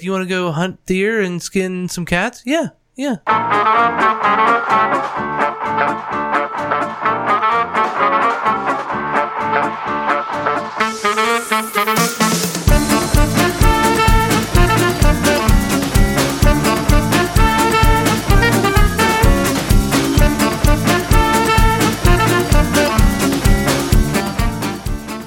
You want to go hunt deer and skin some cats? Yeah, yeah.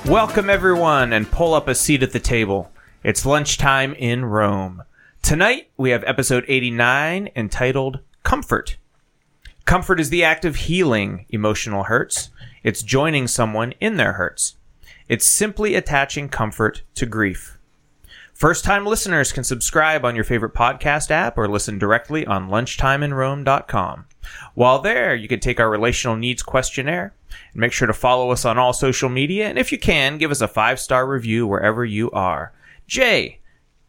Welcome, everyone, and pull up a seat at the table. It's lunchtime in Rome. Tonight, we have episode 89 entitled Comfort. Comfort is the act of healing emotional hurts, it's joining someone in their hurts. It's simply attaching comfort to grief. First time listeners can subscribe on your favorite podcast app or listen directly on lunchtimeinrome.com. While there, you can take our relational needs questionnaire and make sure to follow us on all social media. And if you can, give us a five star review wherever you are. Jay,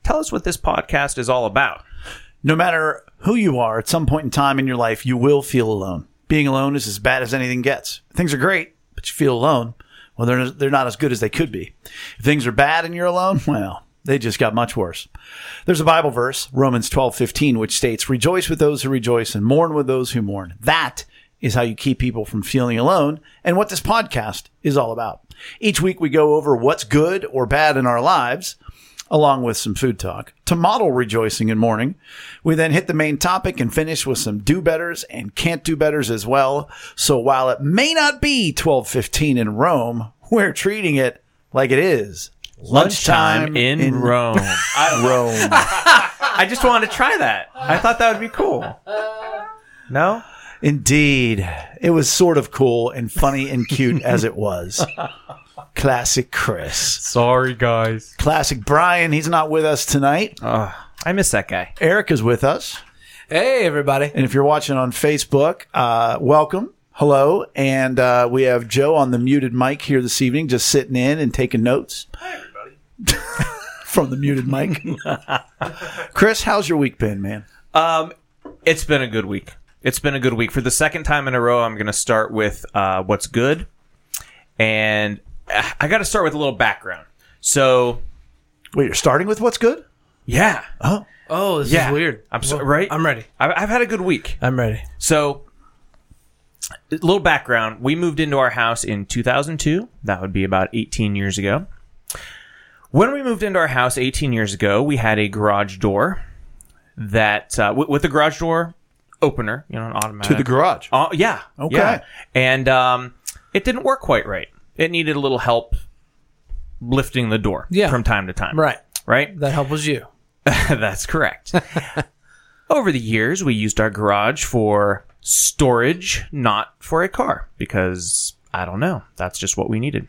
tell us what this podcast is all about. No matter who you are, at some point in time in your life, you will feel alone. Being alone is as bad as anything gets. Things are great, but you feel alone. Well, they're, they're not as good as they could be. If things are bad and you're alone, well, they just got much worse. There's a Bible verse, Romans 12, 15, which states, Rejoice with those who rejoice and mourn with those who mourn. That is how you keep people from feeling alone and what this podcast is all about. Each week we go over what's good or bad in our lives, along with some food talk, to model rejoicing and mourning. We then hit the main topic and finish with some do betters and can't do betters as well. So while it may not be 1215 in Rome, we're treating it like it is. Lunchtime in, Rome. I, Rome. I just wanted to try that. I thought that would be cool. No? Indeed. It was sort of cool and funny and cute as it was. Classic Chris. Sorry, guys. Classic Brian. He's not with us tonight. Oh, I miss that guy. Eric is with us. Hey, everybody. And if you're watching on Facebook, uh, welcome. Hello. And uh, we have Joe on the muted mic here this evening, just sitting in and taking notes. Hi, everybody. From the muted mic. Chris, how's your week been, man? Um, it's been a good week. It's been a good week. For the second time in a row, I'm going to start with uh, what's good. And uh, I got to start with a little background. So, Wait, you're starting with what's good? yeah. Oh, Oh, this Yeah. is weird. I'm so, Well, right? I'm ready. I've, I've had a good week. I'm ready. So, a little background. We moved into our house in 2002. That would be about 18 years ago. When we moved into our house 18 years ago, we had a garage door that, uh, with, with the garage door opener, you know, an automatic. to the garage. Oh, yeah. Okay. yeah. And um, it didn't work quite right. It needed a little help lifting the door Yeah. from time to time. Right. Right? That help was you. That's correct. Over the years, we used our garage for storage, not for a car, because I don't know. That's just what we needed.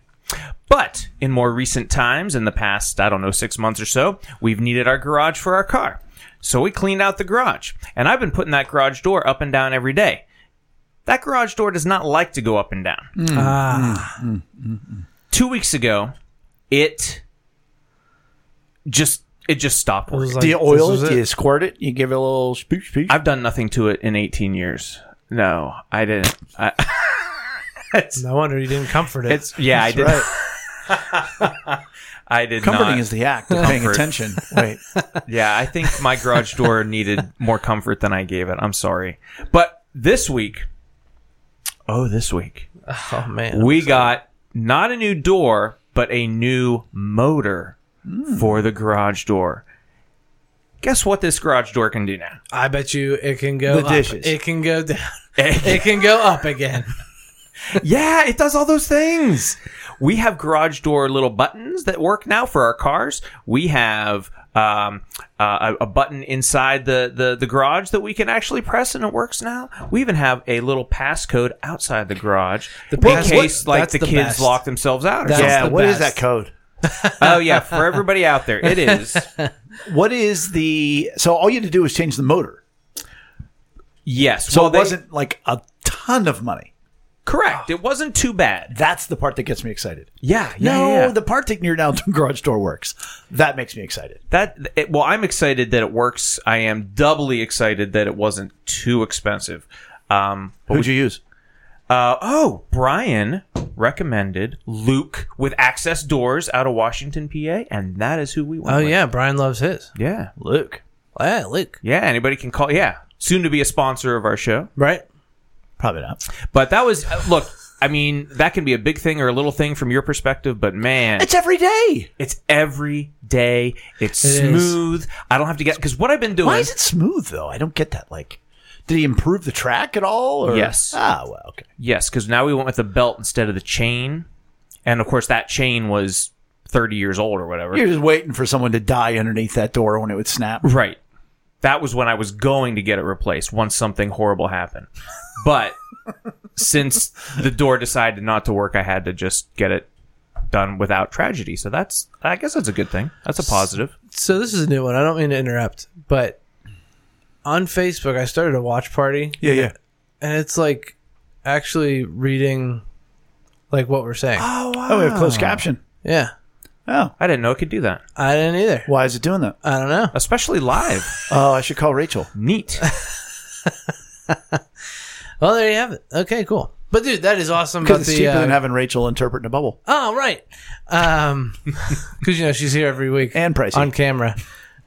But in more recent times, in the past, I don't know, six months or so, we've needed our garage for our car. So we cleaned out the garage. And I've been putting that garage door up and down every day. That garage door does not like to go up and down. Mm. Ah, mm. Mm. Two weeks ago, it just it just stopped it was working. like, Do you oil was it? Do you squirt it? You give it a little spooch, spooch? I've done nothing to it in 18 years. No, I didn't. I, it's, No wonder you didn't comfort it. it's yeah, I did. right. I did Comforting not. is the act of paying Comfort. attention. Wait. yeah, I think my garage door needed more comfort than I gave it. I'm sorry, but this week, oh, this week oh man. we got not a new door, but a new motor hmm. for the garage door. Guess what this garage door can do now? I bet you it can go. The up. dishes. It can go down. it can go up again. yeah, it does all those things. We have garage door little buttons that work now for our cars. We have um, uh, a, a button inside the, the, the garage that we can actually press and it works now. We even have a little passcode outside the garage in pass- case what- like that's the, the kids best. lock themselves out. Or something. Yeah, the what is best. that code? oh yeah, for everybody out there, it is. What is the so all you had to do was change the motor. Yes. So well, it they- wasn't like a ton of money. Correct. It wasn't too bad. That's the part that gets me excited. Yeah. Yeah. no, yeah, yeah. the part taking you down to garage door works. That makes me excited. That it, well, I'm excited that it works. I am doubly excited that it wasn't too expensive. Um, but Who'd you use? Uh, oh, Brian recommended Luke with access doors out of Washington, PA, and that is who we went Oh with. yeah, Brian loves his. Yeah. Luke. Yeah, Luke. Yeah, anybody can call. Yeah. Soon to be a sponsor of our show. Right. Probably not. But that was, uh, look, I mean, that can be a big thing or a little thing from your perspective, but man, It's every day. it's every day. It's It is. smooth. I don't have to get, because what I've been doing. Why is it smooth though? I don't get that. Like, did he improve the track at all? Or? Yes. Ah, well, okay. Yes, because now we went with the belt instead of the chain. And of course, that chain was 30 years old or whatever. You're just waiting for someone to die underneath that door when it would snap. Right. That was when I was going to get it replaced once something horrible happened. But since the door decided not to work, I had to just get it done without tragedy. So that's, I guess that's a good thing. That's a positive. So this is a new one. I don't mean to interrupt, but on Facebook I started a watch party, Yeah, yeah. and it's like actually reading like what we're saying. Oh, wow! we have closed caption. Yeah, Oh, I didn't know it could do that, I didn't either. why is it doing that? I don't know. especially live. Oh, I should call Rachel. Neat. Well, there you have it. Okay, cool. But dude, that is awesome. Because About it's the, cheaper uh, than having Rachel interpret in a bubble. Oh, right. Um, because you know she's here every week And pricey. on camera,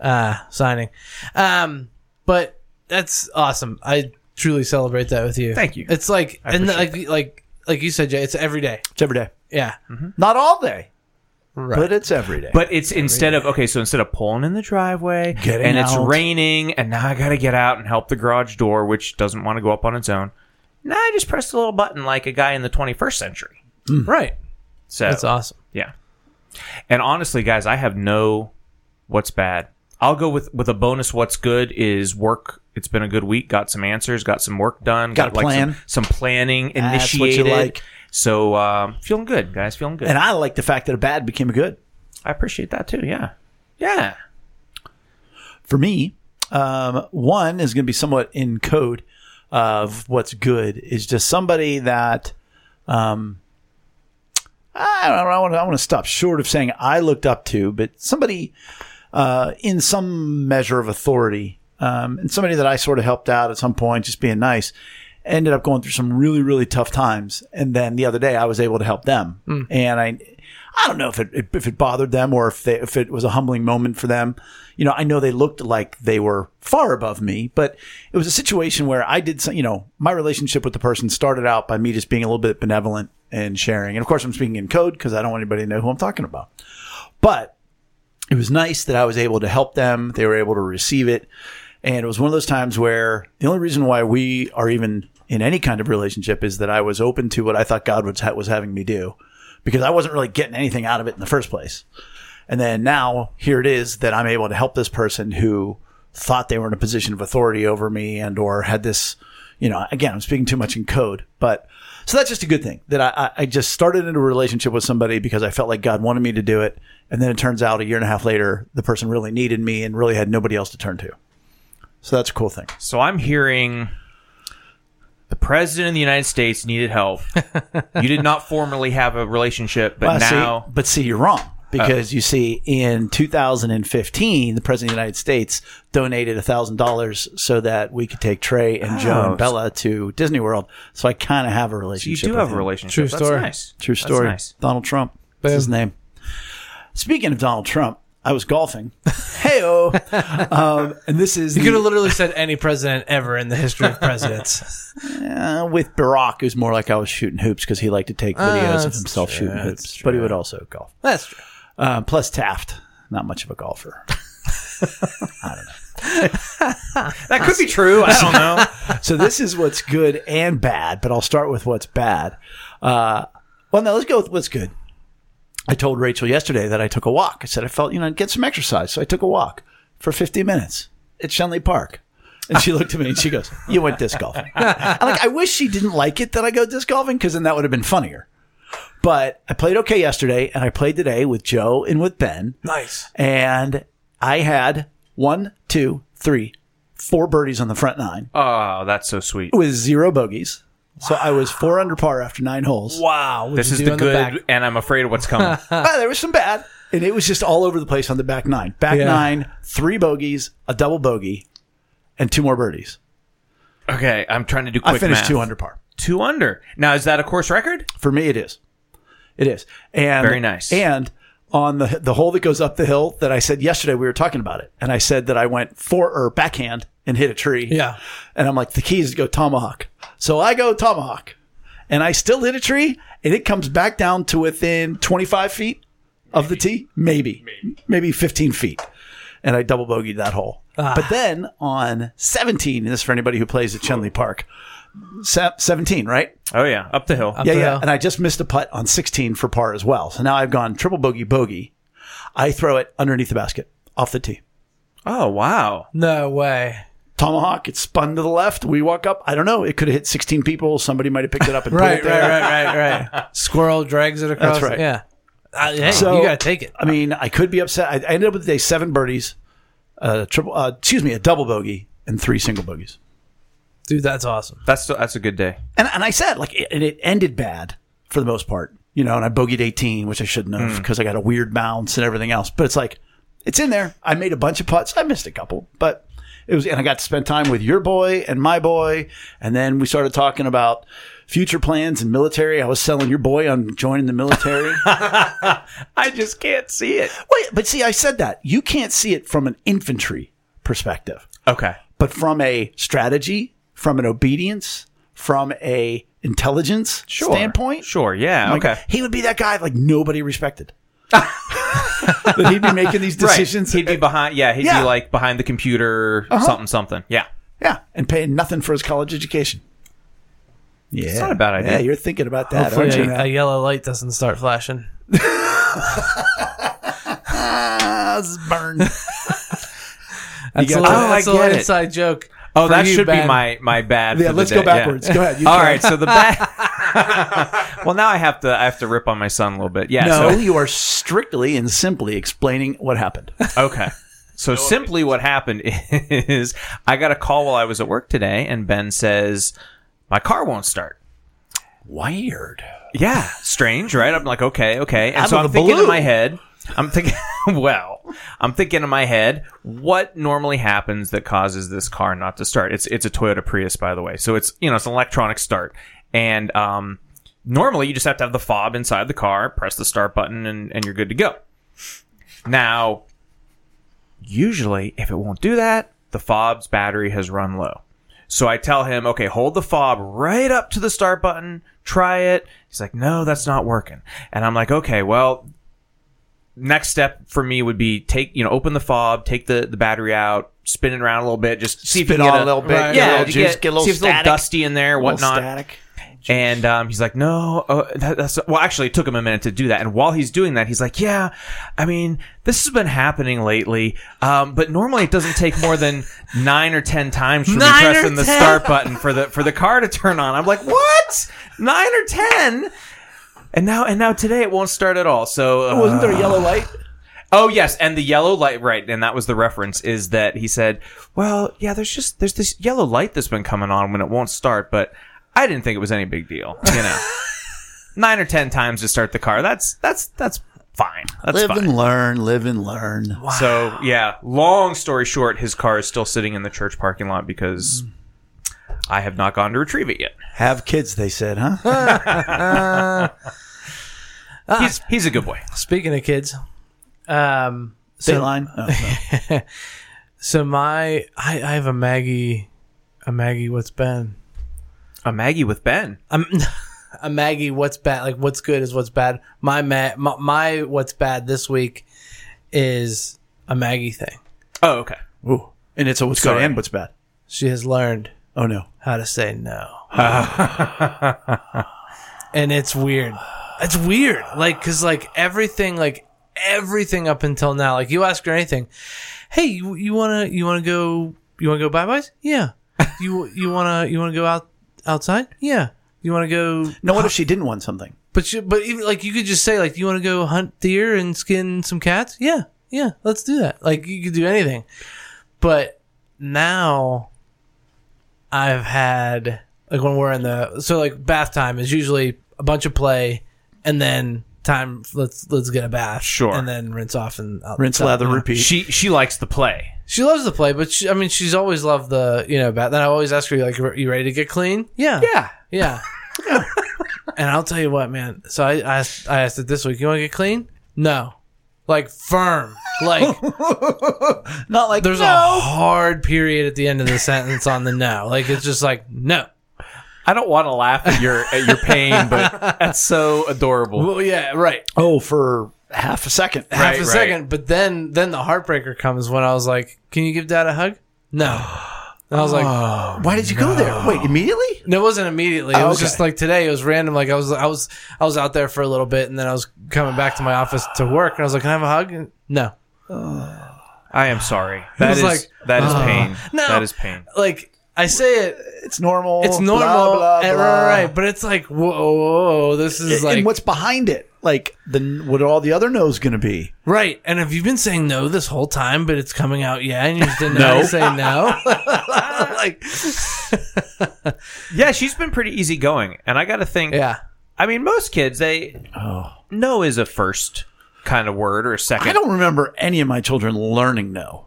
uh, signing. Um, but that's awesome. I truly celebrate that with you. Thank you. It's like and appreciate like like like you said, Jay. It's every day. It's every day. Yeah. Not all day, Right. but it's every day. But it's instead of okay, so instead of pulling in the driveway Getting and it's raining, and now I got to get out and help the garage door, which doesn't want to go up on its own. Now I just press the little button like a guy in the 21st century. Hmm. right. So That's awesome. yeah. And honestly, guys, I have no what's bad. I'll go with with a bonus. What's good is work. It's been a good week. Got some answers. Got some work done. Got a like, plan. Some, some planning That's what you initiated. like. So um, feeling good, guys. Feeling good. and I like the fact that a bad became a good. I appreciate that too. Yeah. Yeah. For me, um, one is going to be somewhat in code of what's good is just somebody that um, I don't know. I want to, I want to stop short of saying I looked up to, but somebody uh, in some measure of authority, um, and somebody that I sort of helped out at some point, just being nice, ended up going through some really, really tough times. And then the other day, I was able to help them, hmm. and I. I don't know if it if it bothered them or if they if it was a humbling moment for them. You know, I know they looked like they were far above me, but it was a situation where I did some. You know, my relationship with the person started out by me just being a little bit benevolent and sharing. And of course, I'm speaking in code because I don't want anybody to know who I'm talking about. But it was nice that I was able to help them. They were able to receive it. And it was one of those times where the only reason why we are even in any kind of relationship is that I was open to what I thought God was, was having me do because I wasn't really getting anything out of it in the first place. And then now here it is that I'm able to help this person who thought they were in a position of authority over me and or had this, you know, again, I'm speaking too much in code, but so that's just a good thing that I, I- just started into a relationship with somebody because I felt like God wanted me to do it. And then it turns out a year and a half later, the person really needed me and really had nobody else to turn to. So that's a cool thing. So I'm hearing the president of the United States needed help. you did not formally have a relationship, but Well, see- now but see, you're wrong uh, because you see, in 2015, the president of the United States donated thousand dollars so that we could take Trey and oh, Joe Oh, and Bella to Disney World. So I kind of have a relationship. you do with have a relationship. True That's story. nice. True That's story. nice. Donald Trump. That's his name. Speaking of Donald Trump, I was golfing. Heyo, um, and this is You could have literally said any president ever in the history of presidents. Uh, with Barack, it was more like I was shooting hoops because he liked to take videos of Ah, himself true, shooting hoops, but he would also golf. That's true. Uh, plus Taft, not much of a golfer. I don't know. that could be true. I don't know. so this is what's good and bad, but I'll start with what's bad. Uh, well, now let's go with what's good. I told Rachel yesterday that I took a walk. I said I felt, you know, get some exercise. So I took a walk for 50 minutes at Schenley Park. And she looked at me and she goes, You went disc golfing. I'm like, I wish she didn't like it that I go disc golfing because then that would have been funnier. But I played okay yesterday and I played today with Joe and with Ben. Nice. And I had one, two, three, four birdies on the front nine Oh, that's so sweet. with zero bogeys. So I was four under par after nine holes. Wow. This is the good, and I'm afraid of what's coming. Ah, there was some bad, and it was just all over the place on the back nine. Back Yeah. nine, three bogeys, a double bogey, and two more birdies. okay, I'm trying to do quick I finished math. two under par. Two under. Now, is that a course record? For me, it is. It is. And Very nice. And on the the hole that goes up the hill that I said yesterday, we were talking about it, and I said that I went for or backhand and hit a tree. Yeah. And I'm like, the key is to go tomahawk. So I go tomahawk, and I still hit a tree, and it comes back down to within 25 feet of the tee, maybe, maybe, 15 feet, and I double bogeyed that hole. Ah. But then on 17, and this is for anybody who plays at Schenley Park, 17, right? Oh, yeah. Up the hill. Yeah, the yeah. hill. And I just missed a putt on 16 for par as well. So now I've gone triple bogey bogey. I throw it underneath the basket off the tee. Oh, wow. No way. Tomahawk, it spun to the left. We walk up. I don't know. It could have hit 16 people. Somebody might have picked it up and put it right, there. right, right, right. Squirrel drags it across. That's right. Yeah. Uh, hey, So- you gotta take it. I mean, I could be upset. I, I ended up with today seven birdies, uh, triple, uh, excuse me, a double bogey and three single bogeys. Dude, that's awesome. That's that's a good day. And, and I said, like, it, and it ended bad for the most part, you know, and I bogeyed 18, which I shouldn't have because I got a weird bounce and everything else. But it's like, it's in there. I made a bunch of putts. I missed a couple, but it was, and I got to spend time with your boy and my boy. And then we started talking about future plans and military. I was selling your boy on joining the military. I just can't see it. Wait, but see, I said that. You can't see it from an infantry perspective. Okay. but from a strategy, from an obedience, from a intelligence standpoint. Sure. Yeah. like, okay. he would be that guy like nobody respected. That he'd be making these decisions, Right. He'd be behind. Yeah. He'd Yeah. Uh-huh. be like behind the computer, something, something. Yeah. yeah, and paying nothing for his college education. Yeah, it's not a bad idea. Yeah, you're thinking about that, Hopefully aren't you? a, a yellow light doesn't start flashing. Ah, this burned. That's, a, little, Oh, that's I a little inside joke. Oh, that you, should Ben. be my my bad. Yeah, for the let's go day. backwards. Go ahead. You All try. right. So the bad. well, now I have to I have to rip on my son a little bit. Yeah. No, So, you are strictly and simply explaining what happened. okay. So simply, what happened is I got a call while I was at work today, and Ben says my car won't start. Weird. Yeah, strange, right? I'm like, okay, okay. And Out so I'm the thinking in my head, I'm thinking, well, I'm thinking in my head, what normally happens that causes this car not to start? It's it's a Toyota Prius, by the way, so it's you know it's an electronic start, and um, normally you just have to have the fob inside the car, press the start button, and and you're good to go. Now, usually, if it won't do that, the fob's battery has run low. So I tell him, okay, hold the fob right up to the start button, try it. He's like, no, that's not working. And I'm like, okay, well, next step for me would be take, you know, open the fob, take the, the battery out, spin it around a little bit, just see if you can get on a little bit, Right. get a yeah, little juice, get, get a little see if it's a little dusty in there, a whatnot. static. And um, he's like, no, uh, that, that's well. Actually, it took him a minute to do that. And while he's doing that, he's like, yeah, I mean, this has been happening lately. Um, but normally, it doesn't take more than nine or ten times for me Nine or pressing the 10? start button for the for the car to turn on. I'm like, what? Nine or ten? And now and now today it won't start at all. So uh, Wasn't there a yellow light? Oh yes, and the yellow light, right? And that was the reference. Is that he said, "Well, yeah, there's just there's this yellow light that's been coming on when it won't start, but I didn't think it was any big deal, you know. Nine or ten times to start the car. That's that's that's fine. That's live fine. and learn, live and learn. So yeah, long story short, his car is still sitting in the church parking lot because I have not gone to retrieve it yet. Have kids, they said, huh? He's he's a good boy. Speaking of kids, um, so, Dateline. Oh, no. so my I, I have a Maggie, a Maggie. What's been? A Maggie with Ben. I'm um, a Maggie. What's bad? Like what's good is what's bad. My ma- my, my what's bad this week is a Maggie thing. Oh okay. Ooh. And it's a what's Sorry. good and what's bad. She has learned Oh no. how to say no. and it's weird. It's weird. Like, cause like everything, like everything up until now, like you ask her anything. Hey, you, you wanna, you wanna go, you wanna go bye byes? Yeah. You, you wanna, you wanna go out, outside? Yeah. You wanna go, No, what if she didn't want something? but you, but even like you could just say like, do you wanna go hunt deer and skin some cats? Yeah. Yeah. Let's do that. Like you could do anything. But now I've had like when we're in the so like bath time is usually a bunch of play and then time let's let's get a bath Sure. and then rinse off and out, Rinse, out- lather, repeat. She she likes the play. She loves to play, but she, I mean, she's always loved the you know. Bat. Then I always ask her like, "You ready to get clean?" Yeah, Yeah. yeah. and I'll tell you what, man. So I, I asked, I asked it this week. You want to get clean? No, like firm. Like Not like there's no. a hard period at the end of the sentence on the no. Like it's just like no. I don't want to laugh at your at your pain, but that's so adorable. Well, yeah, right. Oh, for half a second. half Right, a right. second, but then then the heartbreaker comes when I was like, "Can you give Dad a hug?" No. And I was like, oh, Why did you go there? Wait, immediately? no, it wasn't immediately. It Oh, was okay. just like today. It was random. Like I was, I was, I was out there for a little bit, and then I was coming back to my office to work, and I was like, "Can I have a hug?" And no, I am sorry. That was is like, that is pain. No. That is pain. like I say it, It's normal. it's normal, blah, blah, and- blah. right, right, but it's like, whoa, whoa, whoa, this is like and what's behind it? Like, the, what are all the other no's going to be? right. And have you been saying no this whole time, but it's coming out, yeah, and you just didn't know No. how to say no? like, Yeah, she's been pretty easygoing, and I got to think. yeah, I mean, most kids they Oh. no is a first kind of word or a second. I don't remember any of my children learning no.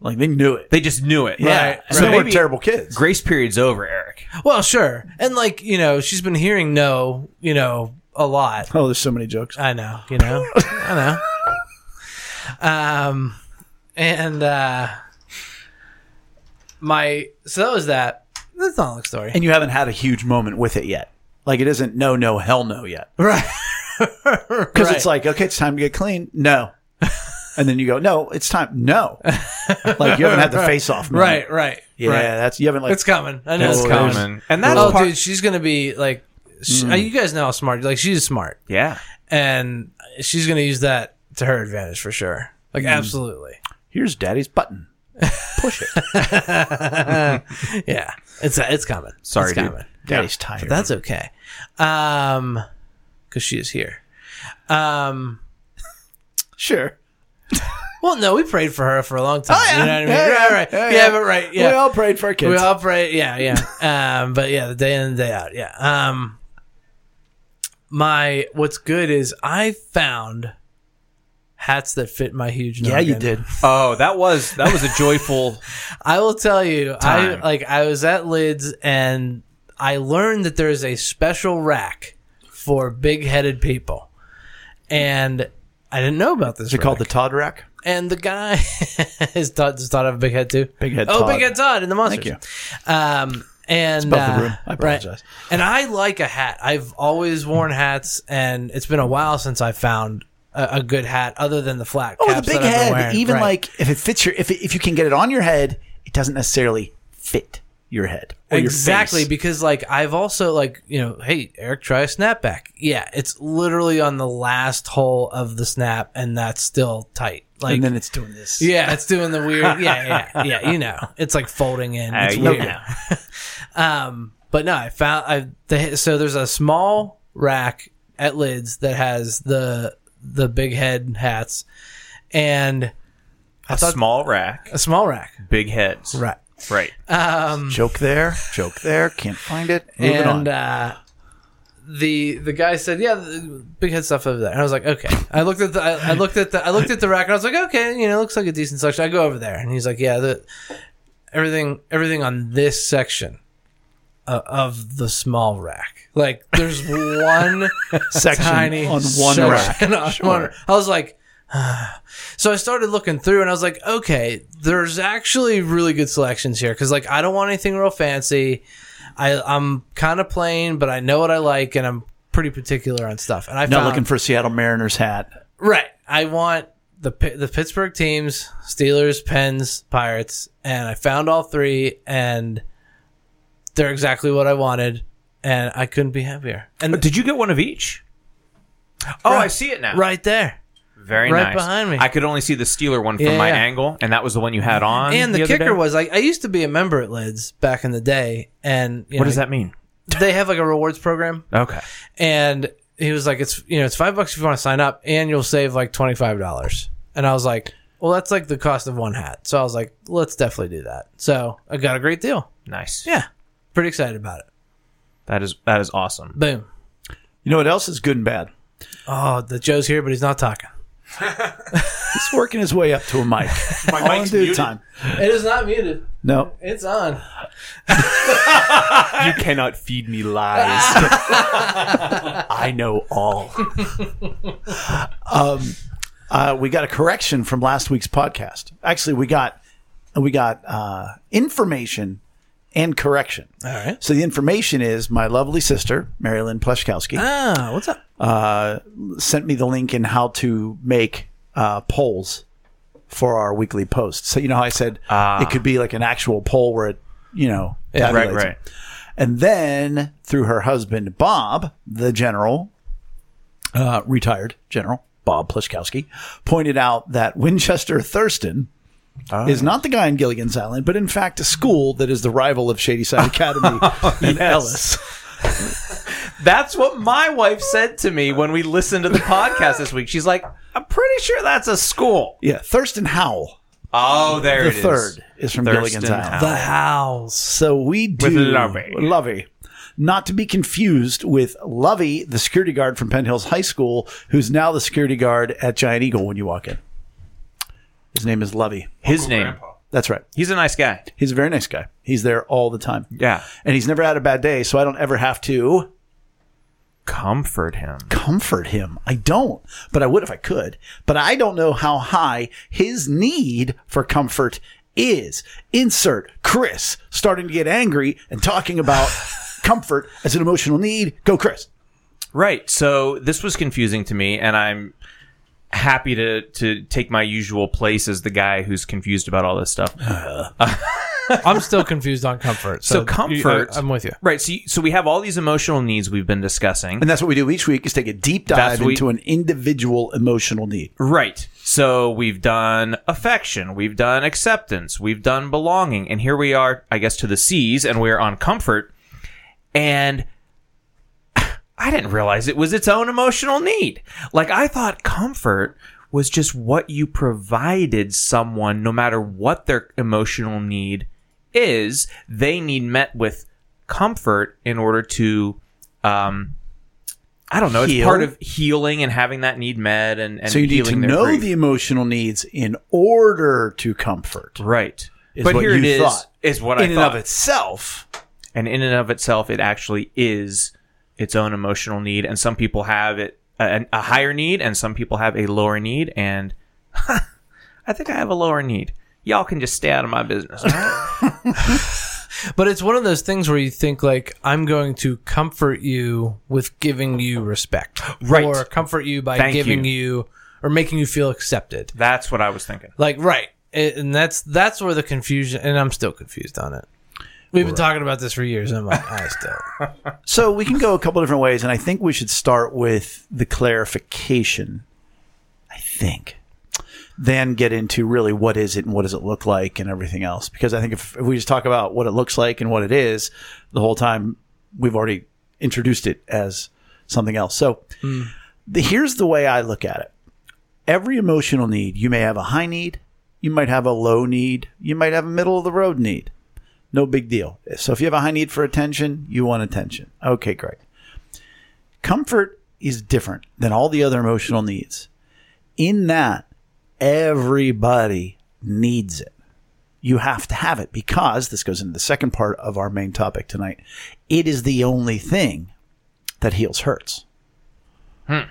Like, they knew it. They just knew it. Yeah. And So they weren't maybe terrible kids. grace period's over, Eric. Well, sure. And like, you know, she's been hearing no, you know, a lot. Oh, there's so many jokes. I know, you know. I know. Um and uh my so that was that. That's not a long story. And you haven't had a huge moment with it yet. Like, it isn't no, no, hell no yet. right. Because it's like, okay, it's time to get clean. No. And then you go, no, it's time. No. Like, you haven't had the face off. right, right. Yeah, right. that's, you haven't like, It's coming. I know It's it's coming. coming, and that's Oh, part. dude, she's gonna be like, she, you guys know how smart. Like, she's smart, Yeah, and she's gonna use that to her advantage for sure. Like, absolutely. here's daddy's button. Push it. Yeah, it's it's coming. Sorry, it's dude. coming. Daddy's tired. That's okay. Um, because she is here. Um, sure. well, no, we prayed for her for a long time. Oh, yeah. You know what I mean? Yeah, right, right. Yeah, Yeah, yeah. but right. We all prayed for our kids. we all pray. Yeah, yeah. um, but yeah, the day in and day out. Yeah. Um, my what's good is I found hats that fit my huge. yeah, you did. Oh, that was that was a joyful. I will tell you, Time. I like I was at Lids and I learned that there is a special rack for big-headed people, and I didn't know about this. Is it called the. Todd rack? And the guy is Todd. Does Todd have a big head too? Big head Oh, Todd. big head Todd in the monsters. Thank you. Um, and above the uh, room. I apologize. Right. And I like a hat. I've always worn hats, and it's been a while since I found a, a good hat other than the flat. Oh, the big that head. Even Right. like if it fits your, if it, if you can get it on your head, it doesn't necessarily fit your head or exactly your because like I've also like you know hey Eric try a snapback yeah it's literally on the last hole of the snap and that's still tight like and then it's doing this. yeah it's doing the weird yeah yeah yeah you know it's like folding in it's Uh, weird you know. um but no I found I the, so there's a small rack at lids that has the the big head hats and A small rack, a small rack big heads. right Right. um Joke there, joke there. Can't find it. Moving and on. uh, the the guy said, "Yeah, the big head stuff over there." And I was like, "Okay." I looked at the I, I looked at the I looked at the rack and I was like, "Okay, you know, looks like a decent section." I go over there and he's like, "Yeah, the everything everything on this section uh, of the small rack, like there's one Section tiny on one rack. on one- I was like." So I started looking through and I was like, okay, there's actually really good selections here because like I don't want anything real fancy. I I'm kind of plain, but I know what I like and I'm pretty particular on stuff. And I Not found looking for a Seattle Mariners hat. right. I want the the Pittsburgh teams, Steelers, Pens, Pirates, and I found all three and they're exactly what I wanted and I couldn't be happier. And Did you get one of each? Oh, I see it now. right there. Very right nice. behind me. I could only see the Steeler one from Yeah, my yeah. angle, and that was the one you had on. And the, other kicker day? was like I used to be a member at Lids back in the day and you What know, does that mean? They have like a rewards program Okay. and he was like, "It's you know, it's five bucks if you want to sign up, and you'll save like twenty five dollars." And I was like, "Well, that's like the cost of one hat." So I was like, "Let's definitely do that." So I got a great deal. Nice. Yeah, pretty excited about it. That is that is awesome. Boom. You know what else is good and bad? Oh, the Joe's here, but he's not talking. He's working his way up to a mic. My All in mic's due muted. time. It is not muted. No. It's on. You cannot feed me lies. I know all. Uh, we got a correction from last week's podcast. Actually, we got we got uh, information and correction. All right. So the information is my lovely sister Marilyn Pleshkowski Ah, what's up? uh, sent me the link in how to make uh, polls for our weekly posts. So you know how I said it could be like an actual poll where it you know Yeah, Right, right. it. And then through her husband Bob, the general, uh, retired general Bob Pleshkowski, pointed out that Winchester Thurston Ah. is not the guy in Gilligan's Island, but in fact a school that is the rival of Shadyside Academy oh, in Ellis. That's what my wife said to me when we listened to the podcast this week. She's like, I'm pretty sure that's a school. Yeah, Thurston Howell, Oh, there the it is. third, is from Thurston Gilligan's Island. Howell. The house. So we do With Lovey. Lovey. Not to be confused with Lovey, the security guard from Penn Hills High School, who's now the security guard at Giant Eagle when you walk in. His name is Lovey. His name. Grandpa. That's right. He's a nice guy. He's a very nice guy. He's there all the time. Yeah. And he's never had a bad day, so I don't ever have to Comfort him. comfort him. I don't, but I would if I could. But I don't know how high his need for comfort is. Insert Chris starting to get angry and talking about comfort as an emotional need. Go, Chris. Right. So this was confusing to me, and I'm happy to to take my usual place as the guy who's confused about all this stuff. I'm still confused on comfort. So So, comfort- you- I, am with you. Right. So you, so we have all these emotional needs we've been discussing. And that's what we do each week is take a deep That's dive what we- into an individual emotional need. Right. So we've done affection, we've done acceptance, we've done belonging, and here we are, I guess, to the C's, and we're on comfort. And I didn't realize it was its own emotional need. Like I thought comfort was just what you provided someone, no matter what their emotional need is, they need met with comfort in order to, um, I don't know. It's part of healing and having that need met, and, and So you need to know grief. the emotional needs in order to comfort. right. Is but what here it is. thought. Is what in I and of itself. and in and of itself, it actually is its own emotional need. And some people have it a, a higher need, and some people have a lower need. And I think I have a lower need. Y'all can just stay out of my business. But it's one of those things where you think like I'm going to comfort you with giving you respect, Right. Or comfort you by Thank giving you. you. or making you feel accepted. That's what I was thinking. Like right, It- and that's that's where the confusion. And I'm still confused on it. We've been talking about this for years. And I'm like, I still. So we can go a couple different ways, and I think we should start with the clarification. I think. Then get into really what is it and what does it look like and everything else. Because I think if, if we just talk about what it looks like and what it is, the whole time we've already introduced it as something else. So hmm. the, here's the way I look at it. Every emotional need, you may have a high need, you might have a low need, you might have a middle of the road need. No big deal. So if you have a high need for attention, you want attention. Okay, great. Comfort is different than all the other emotional needs. In that, everybody needs it. You have to have it because this goes into the second part of our main topic tonight. It is the only thing that heals hurts. Hmm.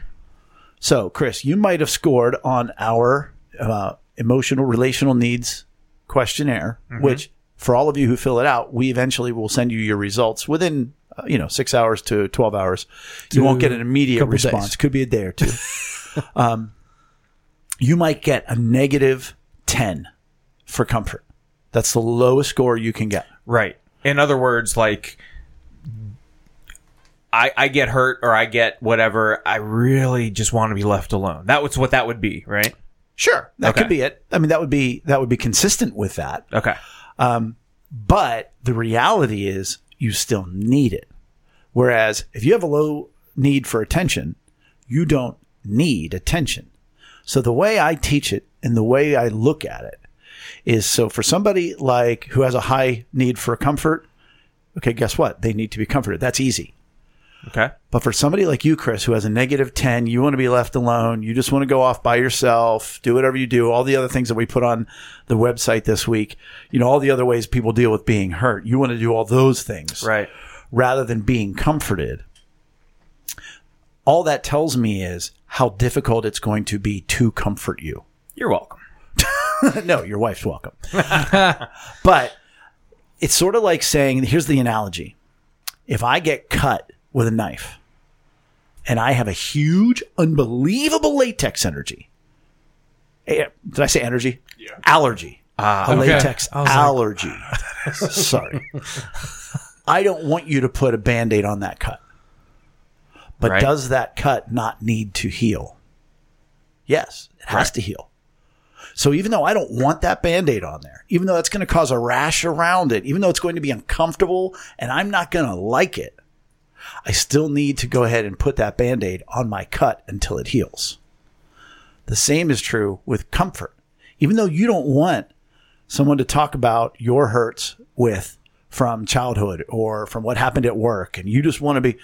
So, Chris, you might have scored on our uh, emotional relational needs questionnaire, which for all of you who fill it out, we eventually will send you your results within uh, you know six hours to twelve hours. You won't get an immediate couple days. response. Could be a day or two. um, you might get a negative ten for comfort. That's the lowest score you can get. Right. In other words, like I, I get hurt or I get whatever. I really just want to be left alone. That was what that would be, right? Sure, that Okay. could be it. I mean, that would be that would be consistent with that. Okay. Um, but the reality is you still need it. Whereas if you have a low need for attention, you don't need attention. So the way I teach it and the way I look at it is so for somebody like who has a high need for comfort, okay, guess what? They need to be comforted. That's easy. Okay. But for somebody like you, Chris, who has a negative 10, you want to be left alone. You just want to go off by yourself, do whatever you do, all the other things that we put on the website this week, you know, all the other ways people deal with being hurt. You want to do all those things Right. rather than being comforted. All that tells me is how difficult it's going to be to comfort you. You're welcome. no, your wife's welcome. but it's sort of like saying, here's the analogy. If I get cut with a knife and I have a huge, unbelievable latex energy, eh, did I say energy? Yeah. Allergy. a Okay. latex I was like, allergy. Sorry. I don't want you to put a band aid on that cut. But Right. does that cut not need to heal? Yes, it has Right. to heal. So even though I don't want that band-aid on there, even though that's going to cause a rash around it, even though it's going to be uncomfortable and I'm not going to like it, I still need to go ahead and put that band-aid on my cut until it heals. The same is true with comfort. Even though you don't want someone to talk about your hurts with from childhood or from what happened at work and you just want to be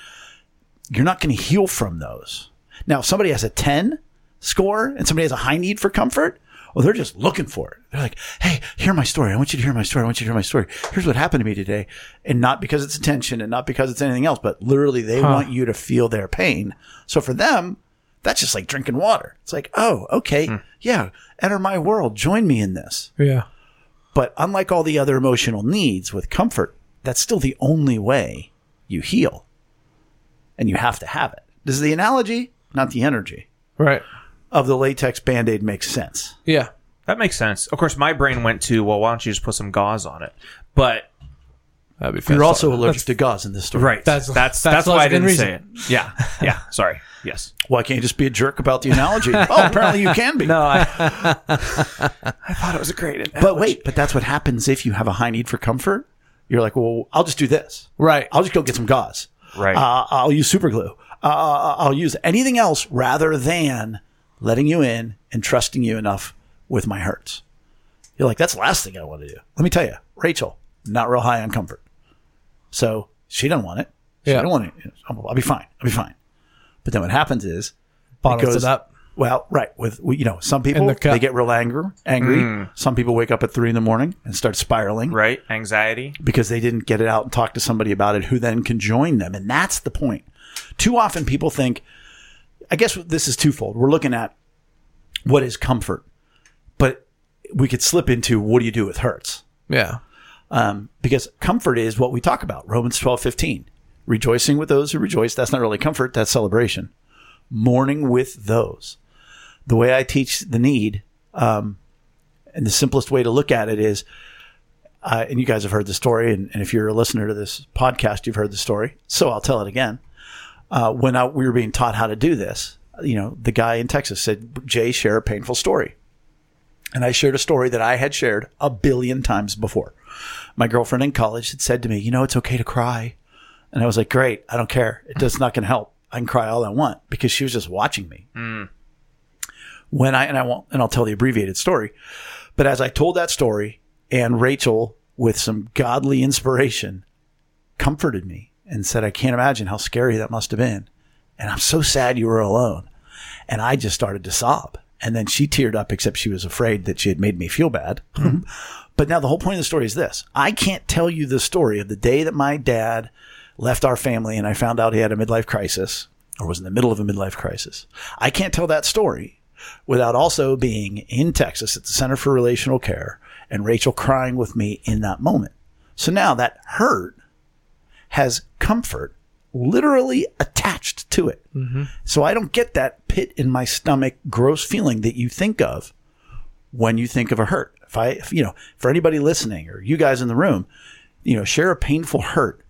you're not going to heal from those. Now, if somebody has a 10 score and somebody has a high need for comfort, well, they're just looking for it. They're like, Hey, hear my story. I want you to hear my story. I want you to hear my story. Here's what happened to me today. And not because it's attention and not because it's anything else, but literally they want you to feel their pain. So for them, that's just like drinking water. It's like, Oh, okay. Hmm. Yeah. Enter my world. Join me in this. Yeah. But unlike all the other emotional needs with comfort, that's still the only way you heal. And you have to have it. This is the analogy, not the energy, Right. Of the latex band aid makes sense? Yeah. That makes sense. Of course, my brain went to, well, why don't you just put some gauze on it? But That'd be You're also allergic to gauze in this story. right, That's- that's that's, that's why I didn't say it. Yeah, yeah. Sorry. Yes. Why can't you just be a jerk about the analogy? oh, apparently you can be. No, I, I thought it was a great. But wait, but that's what happens if you have a high need for comfort. You're like, well, I'll just do this. Right. I'll just go get some gauze. Right. Uh, I'll use super glue. Uh, I'll use anything else rather than letting you in and trusting you enough with my hurts. You're like, that's the last thing I want to do. Let me tell you, Rachel, not real high on comfort. So she doesn't want it. She Yeah. don't want it. I'll I'll be fine. I'll be fine. But then what happens is Bottles goes- it up. well, right. With you know, some people the they get real angry. Angry. Hmm. Some people wake up at three in the morning and start spiraling right, anxiety. because they didn't get it out and talk to somebody about it, who then can join them. And that's the point. Too often, people think. I guess this is twofold. We're looking at what is comfort, but we could slip into what do you do with hurts? Yeah. um, because comfort is what we talk about. Romans twelve fifteen, rejoicing with those who rejoice that's not really comfort that's celebration. Mourning with those. The way i teach the need um, and the simplest way to look at it is uh, and you guys have heard the story and, and if you're a listener to this podcast you've heard the story so i'll tell it again uh, when I, we were being taught how to do this you know the guy in texas said jay share a painful story and I shared a story that I had shared a billion times before. My girlfriend in college had said to me, "You know, it's okay to cry," and I was like, "Great, I don't care. It does not going to help. I can cry all I want," because she was just watching me. When I and I won't and I'll tell the abbreviated story, but as I told that story, and Rachel, with some godly inspiration, comforted me and said, "I can't imagine how scary that must have been," and I'm so sad you were alone. And I just started to sob. And then she teared up, except she was afraid that she had made me feel bad. Mm-hmm. but now the whole point of the story is this I can't tell you the story of the day that my dad left our family and I found out he had a midlife crisis or was in the middle of a midlife crisis. I can't tell that story without also being in Texas at the Center for Relational Care and Rachel crying with me in that moment. So now that hurt has comfort literally attached to it. Mm-hmm. So I don't get that pit in my stomach, gross feeling that you think of when you think of a hurt. If I, if, you know, for anybody listening or you guys in the room, you know, share a painful hurt,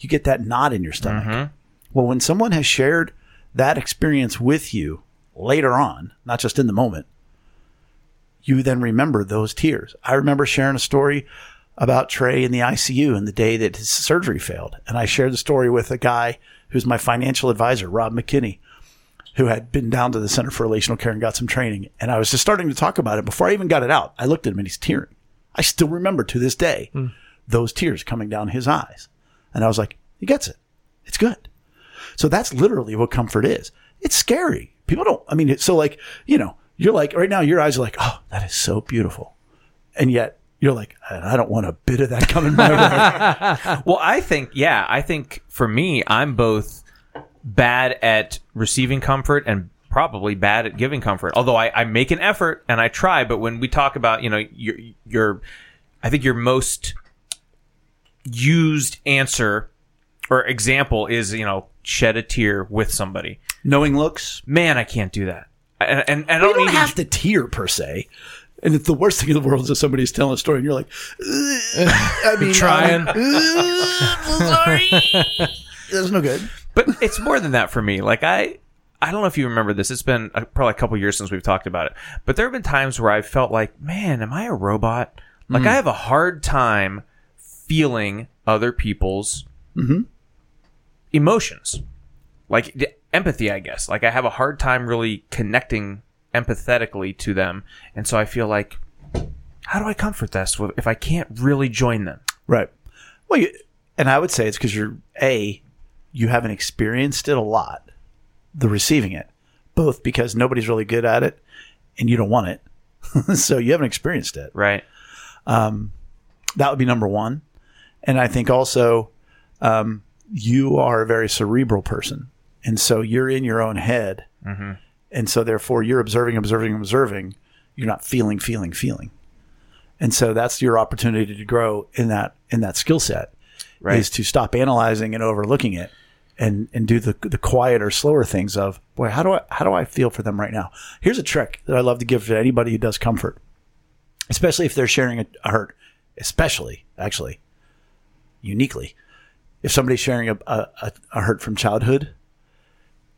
you get that knot in your stomach. Mm-hmm. Well, when someone has shared that experience with you later on, not just in the moment, you then remember those tears. I remember sharing a story about Trey in the ICU and the day that his surgery failed. And I shared the story with a guy who's my financial advisor, Rob McKinney, who had been down to the Center for Relational Care and got some training. And I was just starting to talk about it before I even got it out. I looked at him and he's tearing. I still remember to this day hmm. those tears coming down his eyes. And I was like, he gets it. It's good. So that's literally what comfort is. It's scary. People don't, I mean, so like, you know, you're like, right now, your eyes are like, oh, that is so beautiful. And yet you're like, I don't want a bit of that coming my way. Well, I think, yeah, I think for me, I'm both bad at receiving comfort and probably bad at giving comfort. Although I, I make an effort and I try, but when we talk about, you know, your, your, I think your most used answer or example is, you know, shed a tear with somebody. Knowing looks, Man, I can't do that. And, and, and I don't don't even have to tear per se. And it's the worst thing in the world is if somebody's telling a story and you're like, I mean, Trying. I'm- sorry. That's no good. but it's more than that for me. Like I, I don't know if you remember this. It's been uh, probably a couple years since we've talked about it. But there have been times where I felt like, man, am I a robot? Like I have a hard time feeling other people's emotions, like empathy. I guess. Like I have a hard time really connecting empathetically to them, and so I feel like, how do I comfort this if I can't really join them? Right. Well, you, and I would say it's because you're a you haven't experienced it a lot, the receiving it, both because nobody's really good at it, and you don't want it, so you haven't experienced it. Right. That would be number one. And I think also um, you are a very cerebral person, and so you're in your own head, and so therefore you're observing, observing, observing. You're not feeling, feeling, feeling. And so that's your opportunity to grow in that in that skill set Right. is to stop analyzing and overlooking it and and do the the quieter, slower things of boy, how do I how do I feel for them right now? Here's a trick that I love to give to anybody who does comfort, especially if they're sharing a, a hurt, especially actually uniquely. If somebody's sharing a, a, a- a hurt from childhood,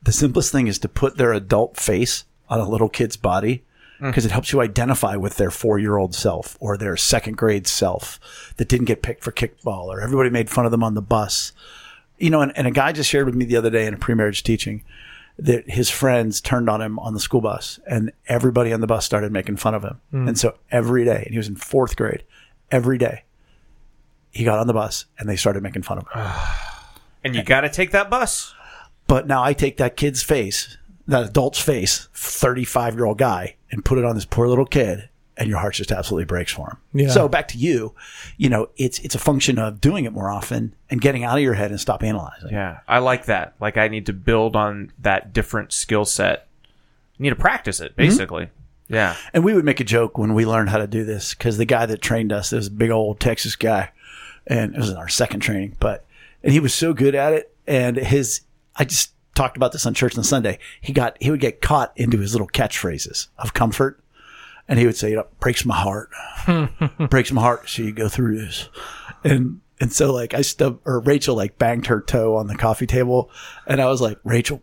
the simplest thing is to put their adult face on a little kid's body hmm. because it helps you identify with their four year old self or their second grade self that didn't get picked for kickball or everybody made fun of them on the bus. You know, and, and a guy just shared with me the other day in a pre marriage teaching that his friends turned on him on the school bus and everybody on the bus started making fun of him. Hmm. And so every day, and he was in fourth grade, every day he got on the bus and they started making fun of him. And you got to take that bus. But now I take that kid's face, that adult's face, 35 year old guy, and put it on this poor little kid, and your heart just absolutely breaks for him. Yeah. So back to you, you know, it's it's a function of doing it more often and getting out of your head and stop analyzing. Yeah, I like that. Like I need to build on that different skill set. I need to practice it, mm-hmm. basically. Yeah. And we would make a joke when we learned how to do this because the guy that trained us, this big old Texas guy, and it was our second training, but and he was so good at it. And his, I just talked about this on church on Sunday. He got, he would get caught into his little catchphrases of comfort, and he would say, you know, breaks my heart, breaks my heart. So you go through this, and and so like I stub or Rachel like banged her toe on the coffee table, and I was like, Rachel.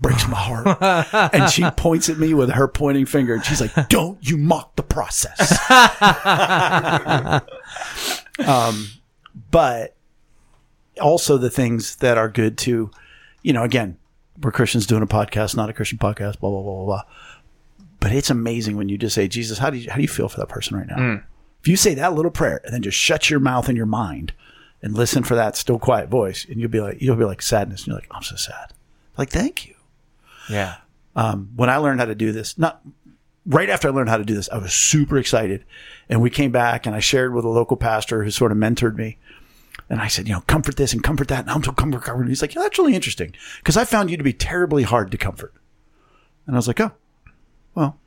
Breaks my heart. and she points at me with her pointing finger and she's like, Don't you mock the process. um, but also the things that are good to, you know, again, we're Christians doing a podcast, not a Christian podcast, blah, blah, blah, blah, blah. But it's amazing when you just say, Jesus, how do you, how do you feel for that person right now? Mm. If you say that little prayer and then just shut your mouth and your mind and listen for that still quiet voice, and you'll be like, you'll be like sadness. And you're like, I'm so sad. Like, thank you Yeah. Um, when I learned how to do this, not right after I learned how to do this, I was super excited. And we came back and I shared with a local pastor who sort of mentored me. And I said, you know, comfort this and comfort that. And I'm so comfort, comfort. And he's like, yeah, that's really interesting because I found you to be terribly hard to comfort. And I was like, oh, well,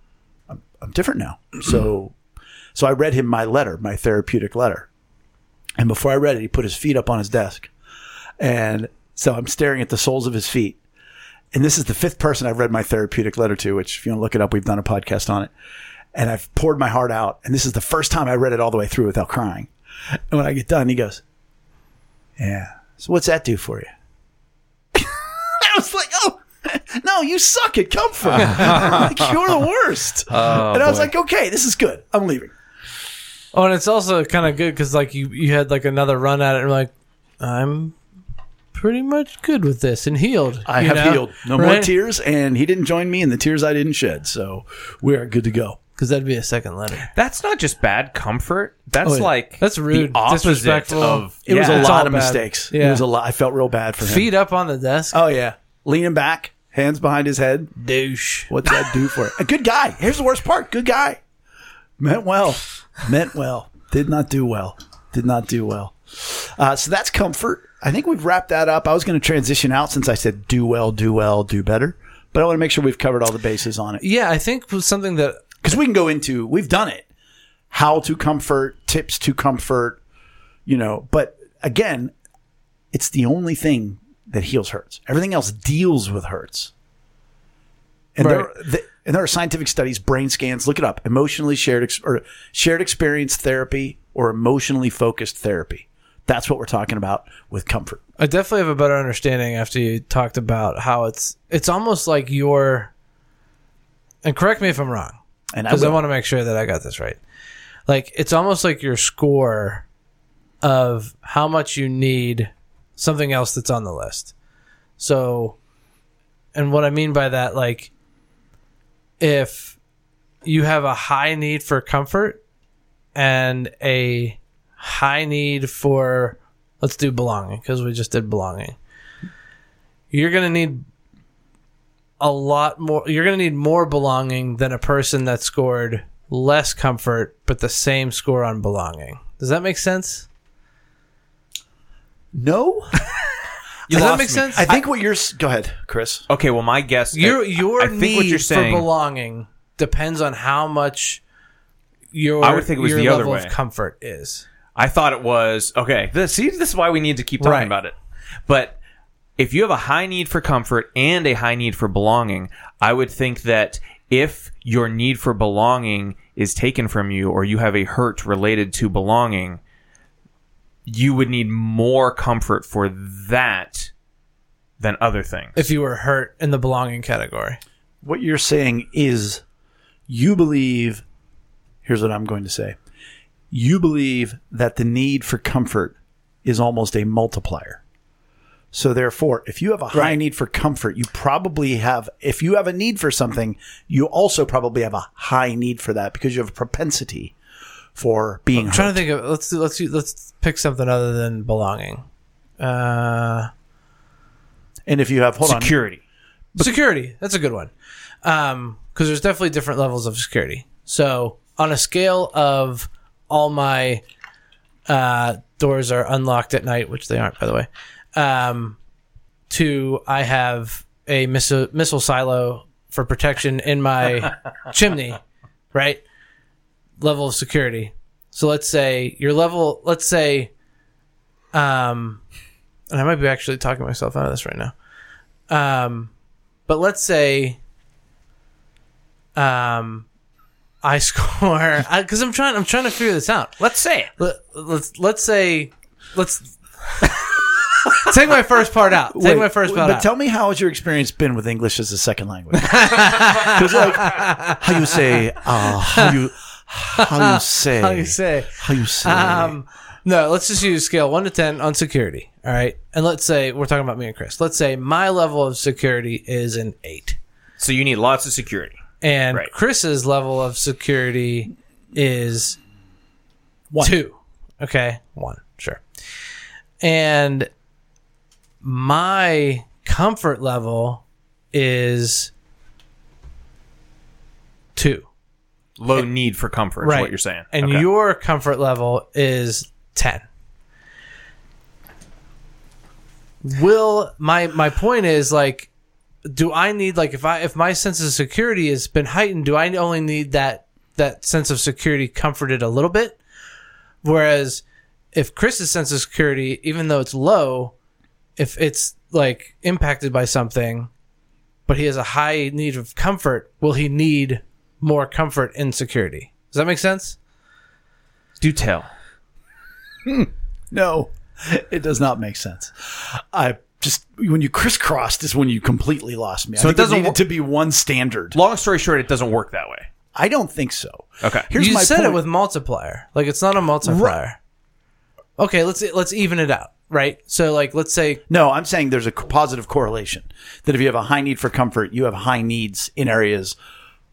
I'm, I'm different now. So, so I read him my letter, my therapeutic letter. And before I read it, he put his feet up on his desk. And so I'm staring at the soles of his feet and this is the fifth person I've read my therapeutic letter to, which if you want to look it up, we've done a podcast on it. And I've poured my heart out. And this is the first time I read it all the way through without crying. And when I get done, he goes, Yeah. So what's that do for you? I was like, Oh, no, you suck at comfort. like, you're the worst. Oh, and I was like, Okay, this is good. I'm leaving. Oh, and it's also kind of good because like you you had like another run at it, and like, I'm pretty much good with this and healed. I you have know? healed. No more tears. And he didn't join me in the tears I didn't shed. So we are good to go. Because that'd be a second letter. That's not just bad comfort. That's Oh, yeah. like That's rude, the opposite disrespectful. of It was a it's lot of bad. mistakes. It Yeah. was a lot. I felt real bad for him. Feet up on the desk. Oh yeah, leaning back, hands behind his head. Douche. What's that do for it? A good guy. Here's the worst part. Good guy. Meant well. Meant well. Did not do well. Did not do well. Uh, so that's comfort. I think we've wrapped that up. I was going to transition out since I said do well, do well, do better. But I want to make sure we've covered all the bases on it. Yeah, I think was something that Because we can go into, we've done it. How to comfort, tips to comfort, you know. But again, it's the only thing that heals hurts. Everything else deals with hurts. And Right. there, the, and there are scientific studies, brain scans. Look it up. Emotionally shared ex, or shared experience therapy or emotionally focused therapy. That's what we're talking about with comfort. I definitely have a better understanding after you talked about how it's it's almost like your and correct me if I'm wrong And I, because I, will. want to make sure that I got this right. Like it's almost like your score of how much you need something else that's on the list. So and what I mean by that like if you have a high need for comfort and a high need for let's do belonging because we just did belonging you're going to need a lot more you're going to need more belonging than a person that scored less comfort but the same score on belonging does that make sense no, does that lost make me. sense I think what you're. Go ahead, Chris. Okay, well, my guess. your your I think need what you're saying. for belonging depends on how much your I would think it was your the other way. of comfort is I thought it was okay. This, see, this is why we need to keep talking Right. about it. But if you have a high need for comfort and a high need for belonging, I would think that if your need for belonging is taken from you, or you have a hurt related to belonging, you would need more comfort for that than other things. if you were hurt in the belonging category What you're saying is, you believe. Here's what I'm going to say. You believe that the need for comfort is almost a multiplier. So therefore, if you have a high Right. need for comfort, you probably have if you have a need for something, you also probably have a high need for that because you have a propensity for being I'm trying hurt. to think of let's do, let's do, let's pick something other than belonging. Uh, and if you have hold on, Security. security. That's a good one. Um, because there's definitely different levels of security. So on a scale of all my uh, doors are unlocked at night, which they aren't, by the way, um, to I have a missile missile silo for protection in my chimney, right? Level of security. So let's say your level. Let's say, um, and I might be actually talking myself out of this right now. Um, but let's say, um, I score because I'm trying. I'm trying to figure this out. Let's say it. Let, let's let's say let's take my first part out. Take Wait, my first part But out. tell me how has your experience been with English as a second language? Because like how you say, uh, how you how you say, How you say? how you say. Um, no, let's just use scale one to ten on security. All right, and let's say we're talking about me and Chris. Let's say my level of security is an eight, So you need lots of security. and Right. Chris's level of security is One. two. Okay, one, sure. And my comfort level is two. Low need for comfort is what you're saying. And Okay. your comfort level is 10. Will my my point is like do I need like if I if my sense of security has been heightened, do I only need that that sense of security comforted a little bit? Whereas if Chris's sense of security, even though it's low, if it's like impacted by something, but he has a high need of comfort, will he need more comfort in security? Does that make sense? do tell. no, it does not make sense. I just when you crisscrossed is when you completely lost me. So I it think there doesn't needed wo- to be one standard. Long story short, it doesn't work that way. I don't think so. Okay. Here's you my said point. it with multiplier. Like it's not a multiplier. Okay, let's let's even it out, right? So like let's say No, I'm saying there's a co- positive correlation that if you have a high need for comfort, you have high needs in areas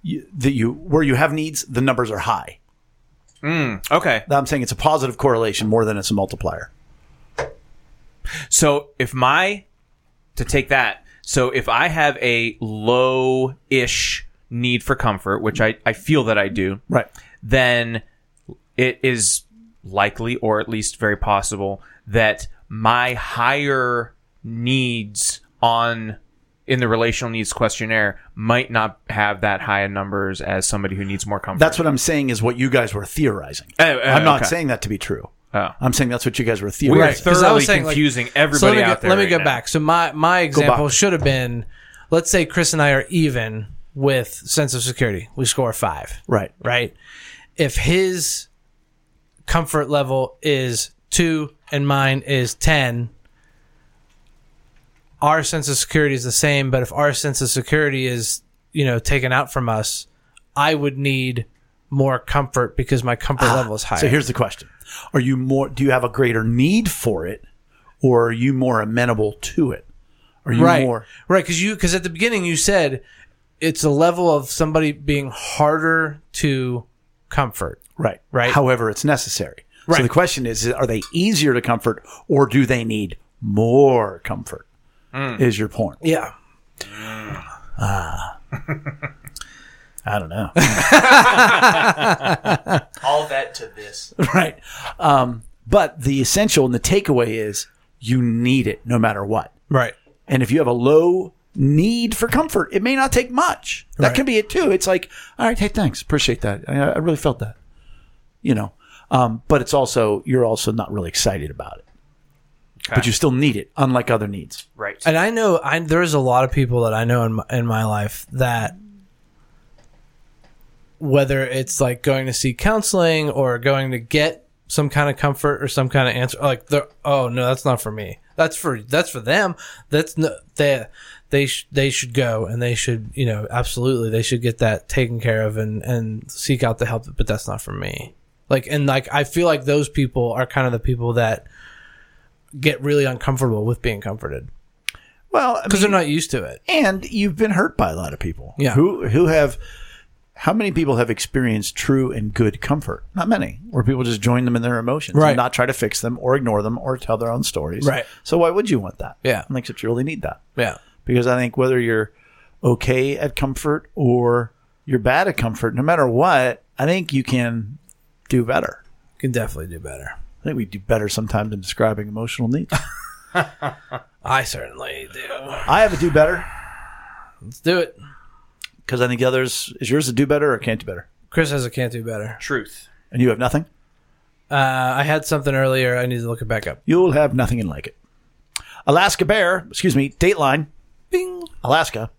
you, that you where you have needs, the numbers are high. Hmm, okay. I'm saying it's a positive correlation more than it's a multiplier. So if my to take that, So if I have a low ish need for comfort, which I, I feel that I do, Right. then it is likely, or at least very possible, that my higher needs on in the relational needs questionnaire might not have that high a numbers as somebody who needs more comfort. That's what I'm saying is what you guys were theorizing. Oh, oh, I'm not okay. saying that to be true. Oh. I'm saying that's what you guys were theorizing. we are theorizing. Right, 'cause I was thoroughly saying, like- confusing So let everybody me out go, there. let me right go now. back. So my my example should have been, let's say Chris and I are even with sense of security. We score five, Right. right? If his comfort level is two and mine is ten, our sense of security is the same. But if our sense of security is you know taken out from us, I would need more comfort because my comfort level is higher. Ah, So here's the question: Are you more? Do you have a greater need for it, or are you more amenable to it? Are you right more? right because you because at the beginning you said it's a level of somebody being harder to comfort Right. Right. However, it's necessary. So the question is: Are they easier to comfort, or do they need more comfort? Is your point? yeah I don't know. All that to this. right. Um, but the essential and the takeaway is you need it no matter what. right And if you have a low need for comfort, it may not take much. That Right. can be it too. It's like, all right, hey, thanks, appreciate that. I, I really felt that. You know, um, but it's also you're also not really excited about it, but you still need it, unlike other needs. Right. and i know i there's a lot of people that i know in my, in my life that whether it's like going to see counseling or going to get some kind of comfort or some kind of answer like they're oh no that's not for me. That's for that's for them. That's no they they sh- they should go and they should you know absolutely they should get that taken care of and and seek out the help but that's not for me like and like i feel like those people are kind of the people that get really uncomfortable with being comforted Well, I because mean, they're not used to it and you've been hurt by a lot of people. Yeah. Who who have how many people have experienced true and good comfort? Not many. Where people just join them in their emotions Right. and not try to fix them or ignore them or tell their own stories. Right. So why would you want that? Yeah. Like except you really need that. yeah Because I think whether you're okay at comfort or you're bad at comfort, no matter what, I think you can do better. can definitely do better I think we do better sometimes in describing emotional needs. i certainly do I have a do better let's do it because I think the others is yours a do better or can't do better, chris has a can't do better Truth. and you have nothing. uh, i had something earlier i need to look it back up You'll have nothing and like it. Alaska bear, excuse me, Dateline, Bing. Alaska.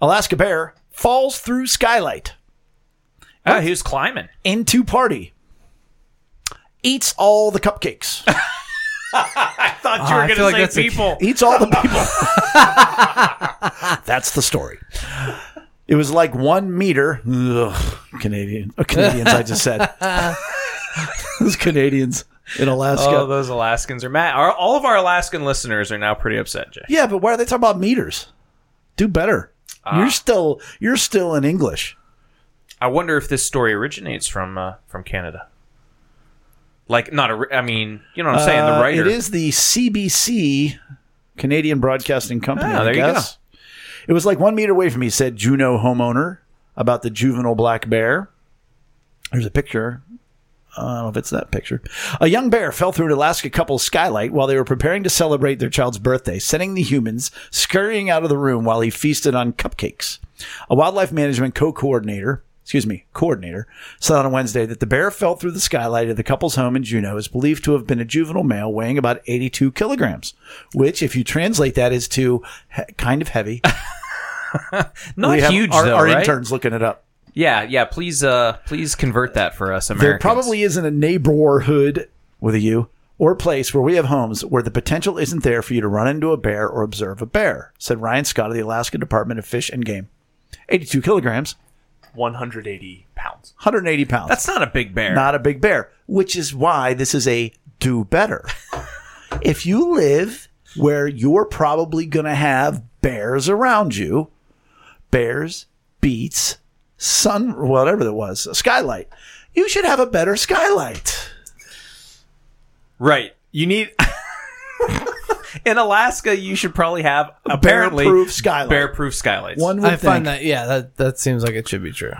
Alaska bear falls through skylight Ah, he was climbing. into party. Eats all the cupcakes. I thought you Ah, were I going to feel like say that's a- people. Eats all the people. That's the story. It was like one meter. Ugh, Canadian. uh, Canadians, I just said. Those Canadians in Alaska. Oh, those Alaskans are mad. Our, all of our Alaskan listeners are now pretty upset, Jay. yeah, but why are they talking about meters? Do better. You're still you're still in English. I wonder if this story originates from uh, from Canada. Like, not a. I mean, you know what I'm saying? The Uh, writer. It is the CBC, Canadian Broadcasting Company. Ah, I there you guess. It was like one meter away from me, said Juneau homeowner about the juvenile black bear. There's a picture. I don't know if it's that picture. A young bear fell through an Alaska couple's skylight while they were preparing to celebrate their child's birthday, sending the humans scurrying out of the room while he feasted on cupcakes. A wildlife management co-coordinator, excuse me, coordinator, said on Wednesday that the bear fell through the skylight of the couple's home in Juneau is believed to have been a juvenile male weighing about 82 kilograms, which, if you translate that, is to he- kind of heavy. not have huge, our, though, our right? interns looking it up. Yeah, yeah. Please, uh, please convert that for us America. There probably isn't a neighborhood with a U or a place where we have homes where the potential isn't there for you to run into a bear or observe a bear, said Ryan Scott of the Alaska Department of Fish and Game. 82 kilograms, 180 pounds. 180 pounds. That's not a big bear. not a big bear, which is why this is a do better. if you live where you're probably going to have bears around you, bears, beets, sun, whatever it was, a skylight, you should have a better skylight. Right. You need. In Alaska, you should probably have apparently bear-proof skylight. Bear-proof skylights. One would I find that yeah, that that seems like it should be true.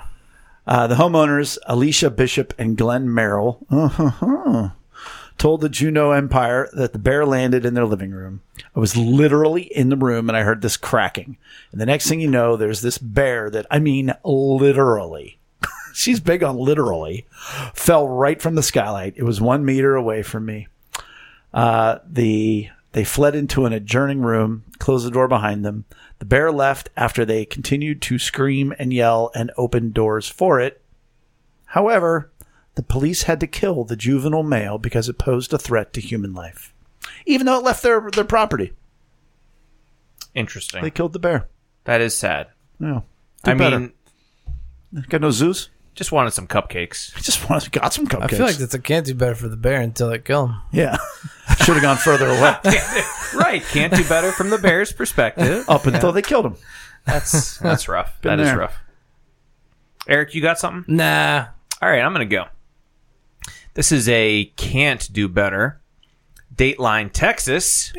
Uh, the homeowners, Alicia Bishop and Glenn Merrill, uh-huh, told the Juneau Empire that the bear landed in their living room. I was literally in the room and I heard this cracking. And the next thing you know, there's this bear that, I mean, literally, she's big on literally, fell right from the skylight. It was one meter away from me. Uh, the they fled into an adjourning room, closed the door behind them. The bear left after they continued to scream and yell and open doors for it. However, the police had to kill the juvenile male because it posed a threat to human life, even though it left their their property. Interesting. They killed the bear. that is sad. Yeah, I Do better. mean, got no Zeus. Just wanted some cupcakes. I just wanted got some cupcakes. I feel like that's a can't do better for the bear until it kill him. yeah, should have gone further away right. Can't do better from the bear's perspective. up until they killed him. That's that's rough. Been That is there. rough. Eric, you got something? Nah, All right, I'm going to go. This is a can't do better. Dateline, Texas.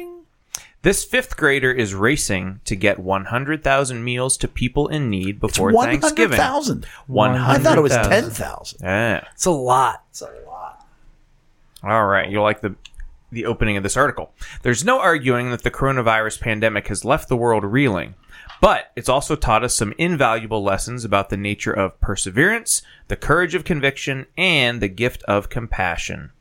This fifth grader is racing to get 100,000 meals to people in need before it's One hundred Thanksgiving. thousand. 100,000. I thought it was ten thousand. Yeah. it's a lot. It's a lot. All right, you'll like the the opening of this article. There's no arguing that the coronavirus pandemic has left the world reeling, but it's also taught us some invaluable lessons about the nature of perseverance, the courage of conviction, and the gift of compassion.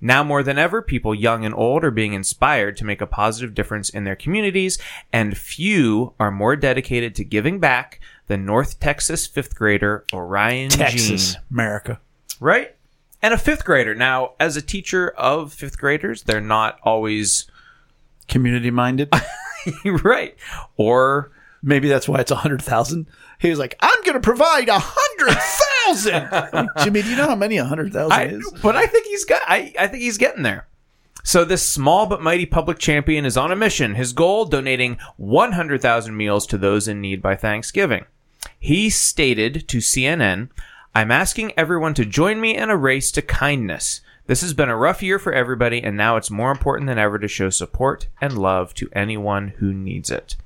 Now more than ever, people young and old are being inspired to make a positive difference in their communities, and few are more dedicated to giving back than North Texas fifth grader Orion Texas, Jean America. right? And a fifth grader. Now, as a teacher of fifth graders, they're not always Community minded. right. Or Maybe that's why it's a hundred thousand. He was like, "I'm going to provide a hundred thousand. Jimmy, do you know how many a hundred thousand is? but I think he's got. I, I think he's getting there. So this small but mighty public champion is on a mission. His goal: donating 100,000 meals to those in need by Thanksgiving. He stated to CNN, "I'm asking everyone to join me in a race to kindness." This has been a rough year for everybody, and now it's more important than ever to show support and love to anyone who needs it.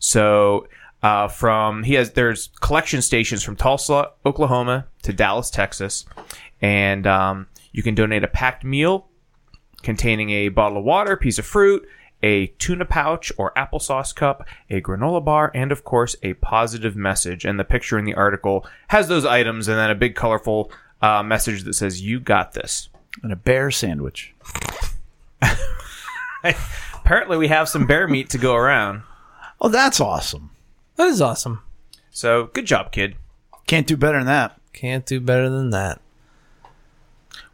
So uh, from he has there's collection stations from Tulsa, Oklahoma to Dallas, Texas, and um, you can donate a packed meal containing a bottle of water, piece of fruit, a tuna pouch or applesauce cup, a granola bar, and of course a positive message. And the picture in the article has those items, and then a big colorful uh, message that says "You got this." And a bear sandwich. Apparently, we have some bear meat to go around. Oh, that's awesome. That is awesome. So good job, kid. Can't do better than that. Can't do better than that.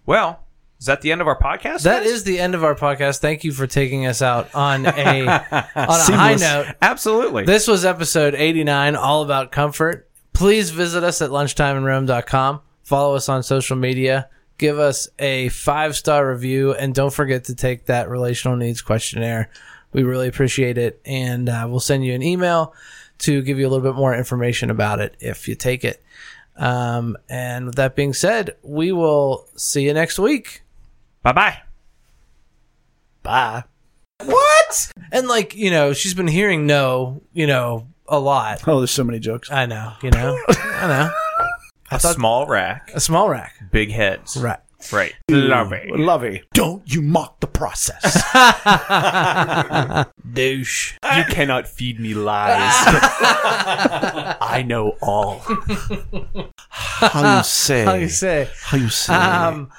Well, is that the end of our podcast? That guys? is the end of our podcast. Thank you for taking us out on a on a high note. absolutely. This was episode 89, all about comfort. Please visit us at lunchtimeinrome.com. Follow us on social media. Give us a five star review. And don't forget to take that relational needs questionnaire. We really appreciate it. And uh, we'll send you an email to give you a little bit more information about it if you take it. Um, and with that being said, we will see you next week. bye bye. Bye. What? And like, you know, she's been hearing no, you know, a lot. Oh, there's so many jokes. I know, you know, I know. A small rack, A small rack. big heads. Right. Right. Lovey. Lovey. Don't you mock the process. Douche. You cannot feed me lies. I know all. How you say? How you say? How you say? Um,